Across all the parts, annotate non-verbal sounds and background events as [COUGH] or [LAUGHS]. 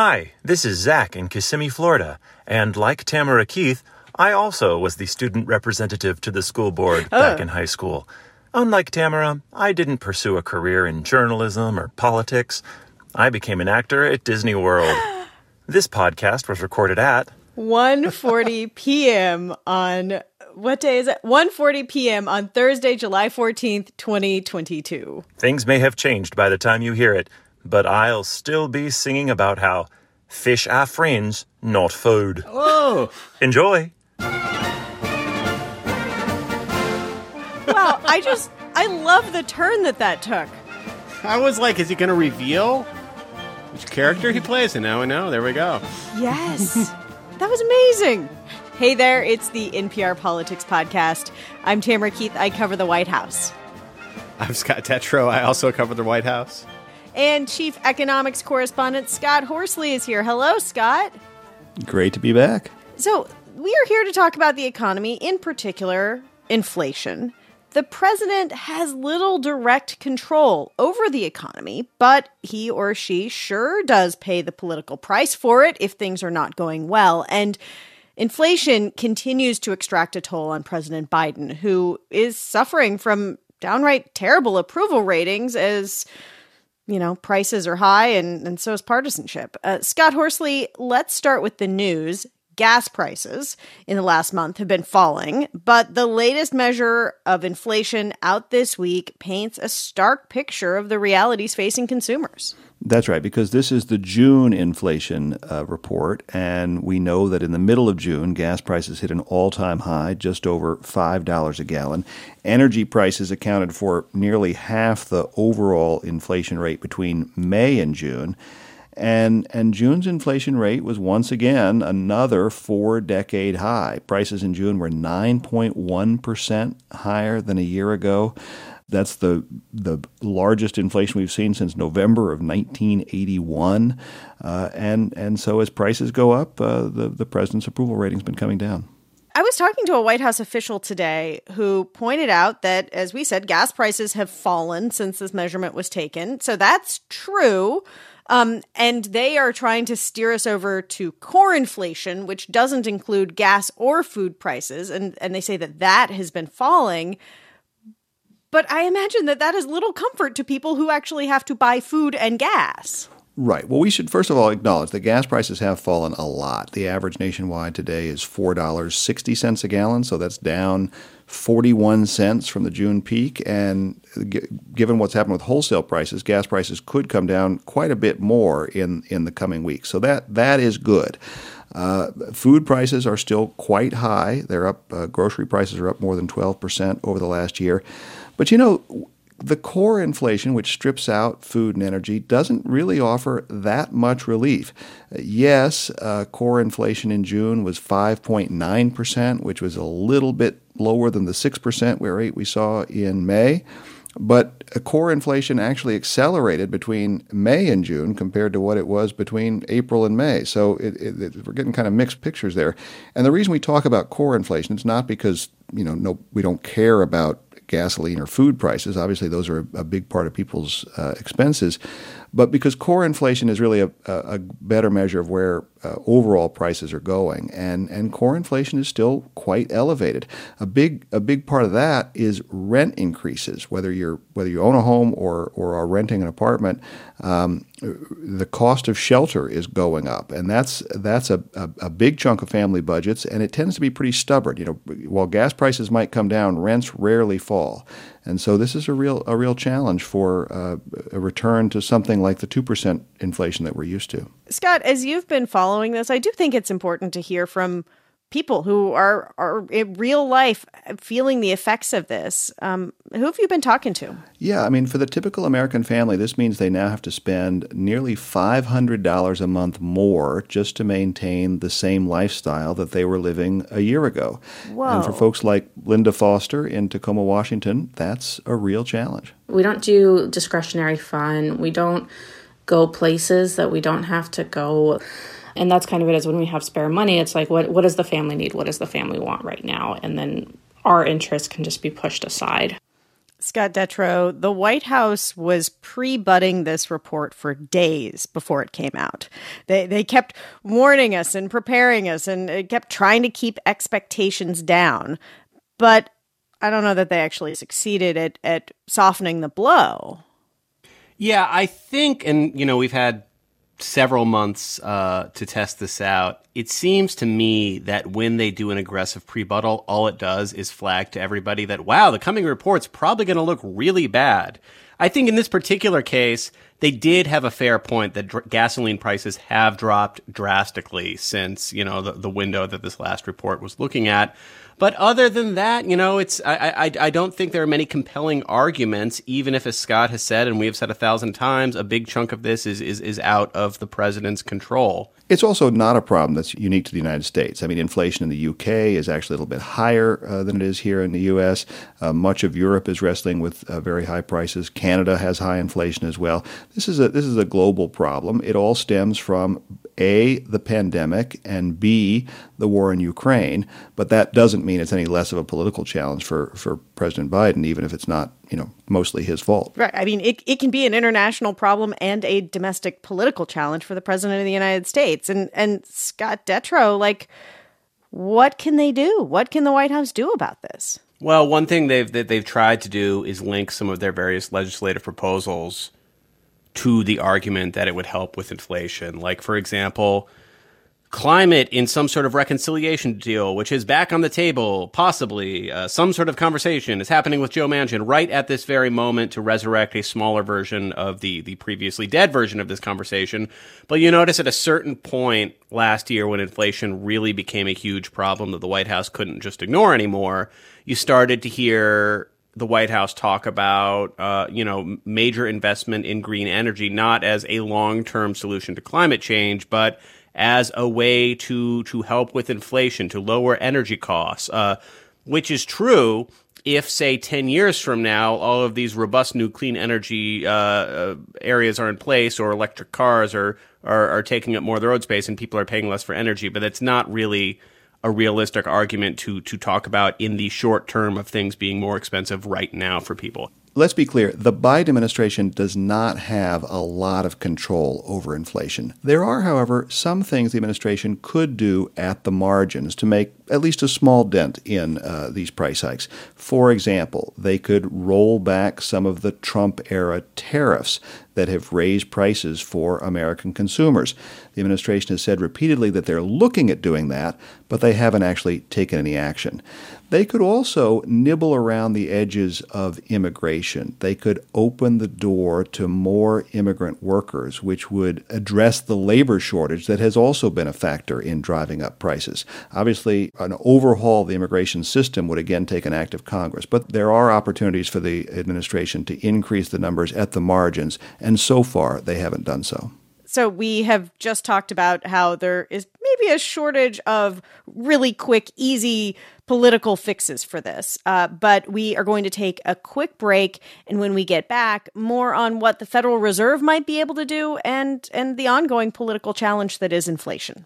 Hi, this is Zach in Kissimmee, Florida, and like Tamara Keith, I also was the student representative to the school board oh. back in high school. Unlike Tamara, I didn't pursue a career in journalism or politics. I became an actor at Disney World. [GASPS] This podcast was recorded at 1:40 [LAUGHS] p.m. on what day is it? 1:40 p.m. on Thursday, July 14th, 2022. Things may have changed by the time you hear it, but I'll still be singing about how fish are friends, not food. Oh, Enjoy! Wow, I just I love the turn that that took. I was like, is he going to reveal which character he plays? And now I know. There we go. Yes. [LAUGHS] that was amazing. Hey there, it's the NPR Politics Podcast. I'm Tamara Keith. I cover the White House. I'm Scott Detrow. I also cover the White House. And Chief Economics Correspondent Scott Horsley is here. Hello, Scott. Great to be back. So, we are here to talk about the economy, in particular, inflation. The president has little direct control over the economy, but he or she sure does pay the political price for it if things are not going well. And inflation continues to extract a toll on President Biden, who is suffering from downright terrible approval ratings as you know, prices are high and, and so is partisanship. Uh, Scott Horsley, let's start with the news. Gas prices in the last month have been falling, but the latest measure of inflation out this week paints a stark picture of the realities facing consumers. That's right, because this is the June inflation uh, report, and we know that in the middle of June, gas prices hit an all time high, just over $5 a gallon. Energy prices accounted for nearly half the overall inflation rate between May and June. And, and June's inflation rate was once again another four decade high. Prices in June were 9.1% higher than a year ago. That's the the largest inflation we've seen since November of 1981, uh, and and so as prices go up, uh, the the president's approval rating's been coming down. I was talking to a White House official today who pointed out that, as we said, gas prices have fallen since this measurement was taken. So that's true. Um, and they are trying to steer us over to core inflation, which doesn't include gas or food prices. And, and they say that that has been falling. But I imagine that that is little comfort to people who actually have to buy food and gas. Right. Well, we should first of all acknowledge that gas prices have fallen a lot. The average nationwide today is $4.60 a gallon, so that's down 41 cents from the June peak. And g- given what's happened with wholesale prices, gas prices could come down quite a bit more in, in the coming weeks. So that that is good. Uh, food prices are still quite high. They're up. Uh, grocery prices are up more than 12 percent over the last year. But you know, the core inflation, which strips out food and energy, doesn't really offer that much relief. Yes, uh, core inflation in June was 5.9%, which was a little bit lower than the 6% rate we saw in May. But core inflation actually accelerated between May and June compared to what it was between April and May. So it, it, it, we're getting kind of mixed pictures there. And the reason we talk about core inflation is not because you know no, we don't care about gasoline or food prices. Obviously, those are a, big part of people's uh, expenses. But because core inflation is really a, a better measure of where uh, overall prices are going, and, and core inflation is still quite elevated. A big a big part of that is rent increases. Whether you're whether you own a home or or are renting an apartment, um, the cost of shelter is going up, and that's that's a, a, a, big chunk of family budgets, and it tends to be pretty stubborn. You know, while gas prices might come down, rents rarely fall, and so this is a real a real challenge for uh, a return to something like the two percent inflation that we're used to. Scott, as you've been following this, I do think it's important to hear from people who are are in real life feeling the effects of this. Um, who have you been talking to? Yeah, I mean, for the typical American family, this means they now have to spend nearly five hundred dollars a month more just to maintain the same lifestyle that they were living a year ago. Whoa. And for folks like Linda Foster in Tacoma, Washington, that's a real challenge. We don't do discretionary fun. We don't go places that we don't have to go and that's kind of it is when we have spare money it's like what what does the family need what does the family want right now and then our interests can just be pushed aside Scott Detrow, the White House was pre-butting this report for days before it came out. They they kept warning us and preparing us and kept trying to keep expectations down. But I don't know that they actually succeeded at at softening the blow. Yeah, I think, and you know, we've had several months uh, to test this out. It seems to me that when they do an aggressive pre-buttal, all it does is flag to everybody that wow, the coming report's probably going to look really bad. I think in this particular case, they did have a fair point that dr- gasoline prices have dropped drastically since you know the, the window that this last report was looking at. But other than that, you know, it's I, I I don't think there are many compelling arguments. Even if, as Scott has said, and we have said a thousand times, a big chunk of this is is is out of the president's control. It's also not a problem that's unique to the United States. I mean, inflation in the UK is actually a little bit higher uh, than it is here in the U.S. Uh, much of Europe is wrestling with uh, very high prices. Canada has high inflation as well. This is a this is a global problem. It all stems from a the pandemic and b the war in Ukraine. But that doesn't mean it's any less of a political challenge for for President Biden, even if it's not you know mostly his fault. Right. I mean, it it can be an international problem and a domestic political challenge for the president of the United States. And and Scott Detrow, like, what can they do? What can the White House do about this? Well, one thing they've that they've tried to do is link some of their various legislative proposals to the argument that it would help with inflation. Like, for example, climate in some sort of reconciliation deal, which is back on the table, possibly uh, some sort of conversation is happening with Joe Manchin right at this very moment to resurrect a smaller version of the the previously dead version of this conversation. But you notice at a certain point last year when inflation really became a huge problem that the White House couldn't just ignore anymore, you started to hear the White House talk about, uh, you know, major investment in green energy, not as a long term solution to climate change, but as a way to to help with inflation, to lower energy costs, uh, which is true. If, say, 10 years from now, all of these robust new clean energy uh, uh, areas are in place, or electric cars are, are, are taking up more of the road space, and people are paying less for energy, but it's not really a realistic argument to to talk about in the short term of things being more expensive right now for people let's be clear the Biden administration does not have a lot of control over inflation. There are, however, some things the administration could do at the margins to make at least a small dent in uh, these price hikes. For example, they could roll back some of the Trump era tariffs that have raised prices for American consumers. The administration has said repeatedly that they're looking at doing that, but they haven't actually taken any action. They could also nibble around the edges of immigration. They could open the door to more immigrant workers, which would address the labor shortage that has also been a factor in driving up prices. Obviously, an overhaul of the immigration system would again take an act of Congress, but there are opportunities for the administration to increase the numbers at the margins, and so far they haven't done so. So we have just talked about how there is maybe a shortage of really quick, easy political fixes for this. Uh, but we are going to take a quick break, and when we get back, more on what the Federal Reserve might be able to do and and the ongoing political challenge that is inflation.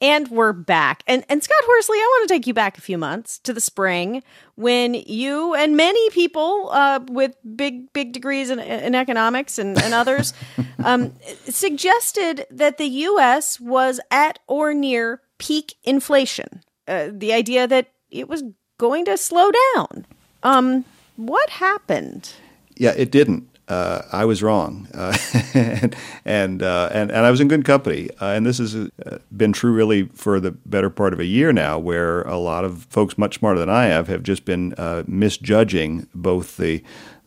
And we're back. And and Scott Horsley, I want to take you back a few months to the spring when you and many people uh, with big big degrees in, in economics and, and others [LAUGHS] um, suggested that the U.S. was at or near peak inflation. Uh, the idea that it was going to slow down. Um, what happened? Yeah, it didn't uh, I was wrong, [LAUGHS] uh, and and, uh, and, and I was in good company. Uh, and this has uh, been true really for the better part of a year now, where a lot of folks much smarter than I have have just been uh, misjudging both the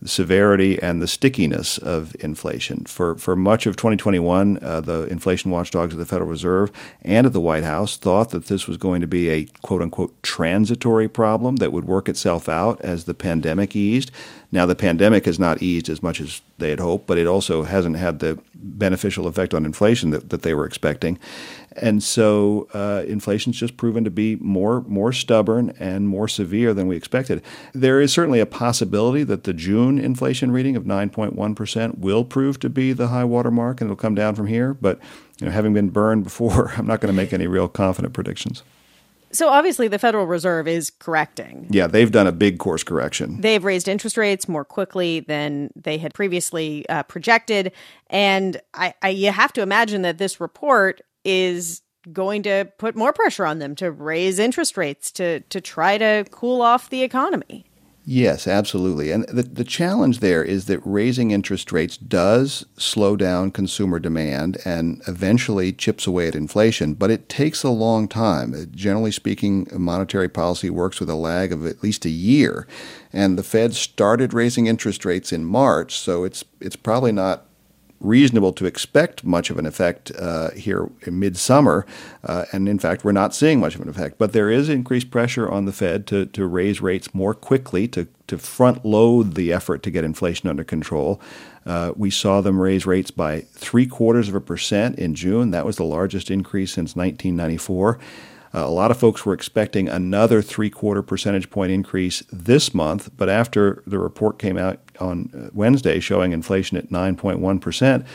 severity and the stickiness of inflation. For, for much of 2021, uh, the inflation watchdogs of the Federal Reserve and at the White House thought that this was going to be a quote unquote transitory problem that would work itself out as the pandemic eased. Now, the pandemic has not eased as much as they had hoped, but it also hasn't had the beneficial effect on inflation that, that they were expecting. And so uh, inflation's just proven to be more more stubborn and more severe than we expected. There is certainly a possibility that the June inflation reading of 9.1% will prove to be the high water mark and it'll come down from here, but you know, having been burned before, [LAUGHS] I'm not going to make any real confident predictions. So obviously, the Federal Reserve is correcting. Yeah, they've done a big course correction. They've raised interest rates more quickly than they had previously uh, projected. And I, I, you have to imagine that this report is going to put more pressure on them to raise interest rates to, to try to cool off the economy. Yes, absolutely. And the, the challenge there is that raising interest rates does slow down consumer demand and eventually chips away at inflation, but it takes a long time. Uh, generally speaking, monetary policy works with a lag of at least a year. And the Fed started raising interest rates in March, so it's it's probably not reasonable to expect much of an effect uh, here in midsummer. Uh, and in fact, we're not seeing much of an effect. But there is increased pressure on the Fed to, to raise rates more quickly, to, to front load the effort to get inflation under control. Uh, we saw them raise rates by three quarters of a percent in June. That was the largest increase since 1994. Uh, a lot of folks were expecting another three quarter percentage point increase this month, but after the report came out on uh, Wednesday showing inflation at 9.1%,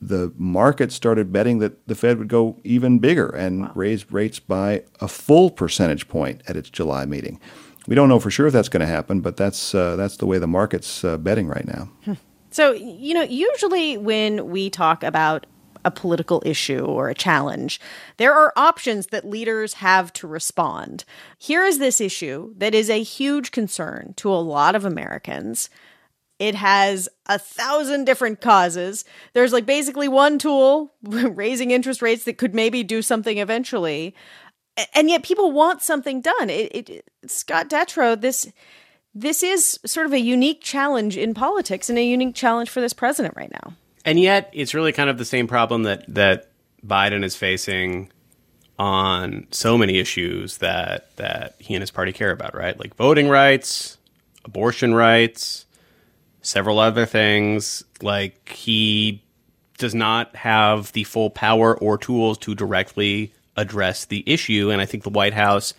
the market started betting that the Fed would go even bigger and wow. raise rates by a full percentage point at its July meeting. We don't know for sure if that's going to happen, but that's uh, that's the way the market's uh, betting right now. Hmm. So, you know, usually when we talk about a political issue or a challenge, there are options that leaders have to respond. Here is this issue that is a huge concern to a lot of Americans. It has a thousand different causes. There's like basically one tool, [LAUGHS] raising interest rates, that could maybe do something eventually. And yet people want something done. It, it, Scott Detrow, this this is sort of a unique challenge in politics and a unique challenge for this president right now. And yet, it's really kind of the same problem that that Biden is facing on so many issues that that he and his party care about, right? Like voting rights, abortion rights, several other things. Like he does not have the full power or tools to directly address the issue, and I think the White House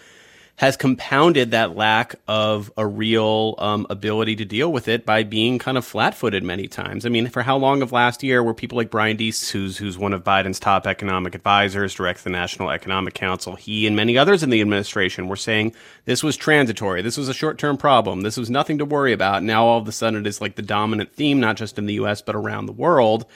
has compounded that lack of a real um, ability to deal with it by being kind of flat-footed many times. I mean, for how long of last year were people like Brian Deese, who's who's one of Biden's top economic advisors, directs the National Economic Council, he and many others in the administration were saying this was transitory, this was a short-term problem, this was nothing to worry about. Now all of a sudden it is like the dominant theme, not just in the U.S. but around the world.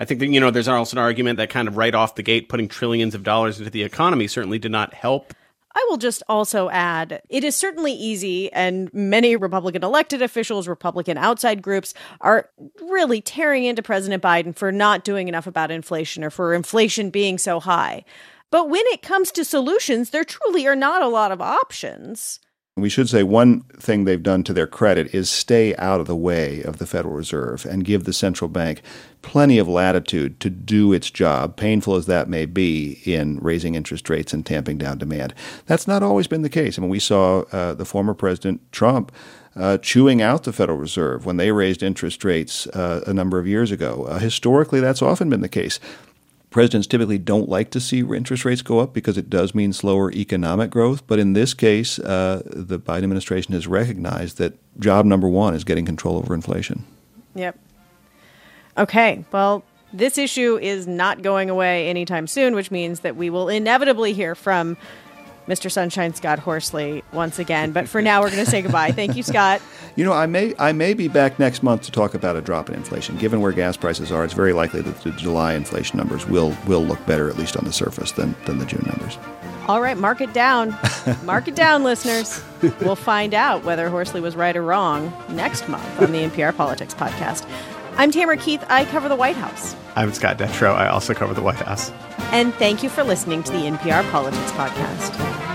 I think that you know there's also an argument that kind of right off the gate, putting trillions of dollars into the economy certainly did not help I will just also add it is certainly easy, and many Republican elected officials, Republican outside groups are really tearing into President Biden for not doing enough about inflation or for inflation being so high. But when it comes to solutions, there truly are not a lot of options. We should say one thing they've done to their credit is stay out of the way of the Federal Reserve and give the central bank plenty of latitude to do its job, painful as that may be, in raising interest rates and tamping down demand. That's not always been the case. I mean, we saw uh, the former President Trump. Uh, chewing out the Federal Reserve when they raised interest rates uh, a number of years ago. Uh, historically, that's often been the case. Presidents typically don't like to see interest rates go up because it does mean slower economic growth. But in this case, uh, the Biden administration has recognized that job number one is getting control over inflation. Yep. Okay. Well, this issue is not going away anytime soon, which means that we will inevitably hear from Mr. Sunshine Scott Horsley once again. But for now, we're going to say goodbye. Thank you, Scott. [LAUGHS] You know, I may I may be back next month to talk about a drop in inflation. Given where gas prices are, it's very likely that the July inflation numbers will will look better, at least on the surface, than than the June numbers. All right, mark it down. mark it down, listeners. [LAUGHS] We'll find out whether Horsley was right or wrong next month on the NPR Politics Podcast. I'm Tamara Keith. I cover the White House. I'm Scott Detrow. I also cover the White House. And thank you for listening to the NPR Politics Podcast.